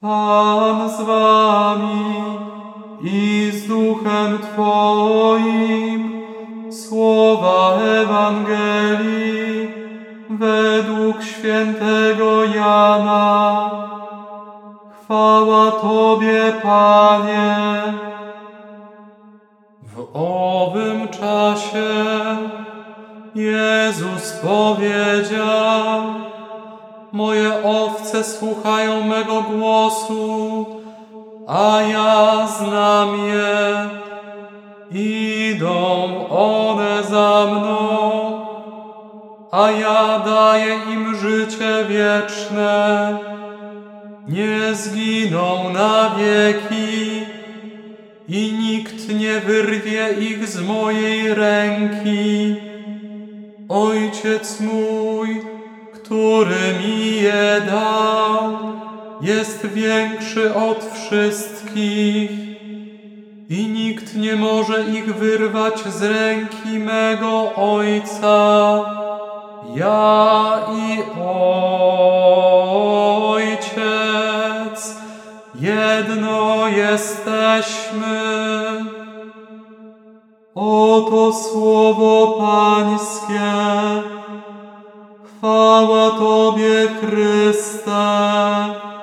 Pan z wami i z duchem Twoim. Słowa Ewangelii według świętego Jana. Chwała Tobie, Panie. W owym czasie Jezus powiedział: Moje owce słuchają mego głosu, a ja znam je. Idą one za mną, a ja daję im życie wieczne. Nie zginą na wieki i nikt nie wyrwie ich z mojej ręki. Ojciec mój, który mi je dał, jest większy od wszystkich i nikt nie może ich wyrwać z ręki mego Ojca. Ja i Ojciec jedno jesteśmy. Oto słowo Pańskie. Chwała Tobie, Chryste.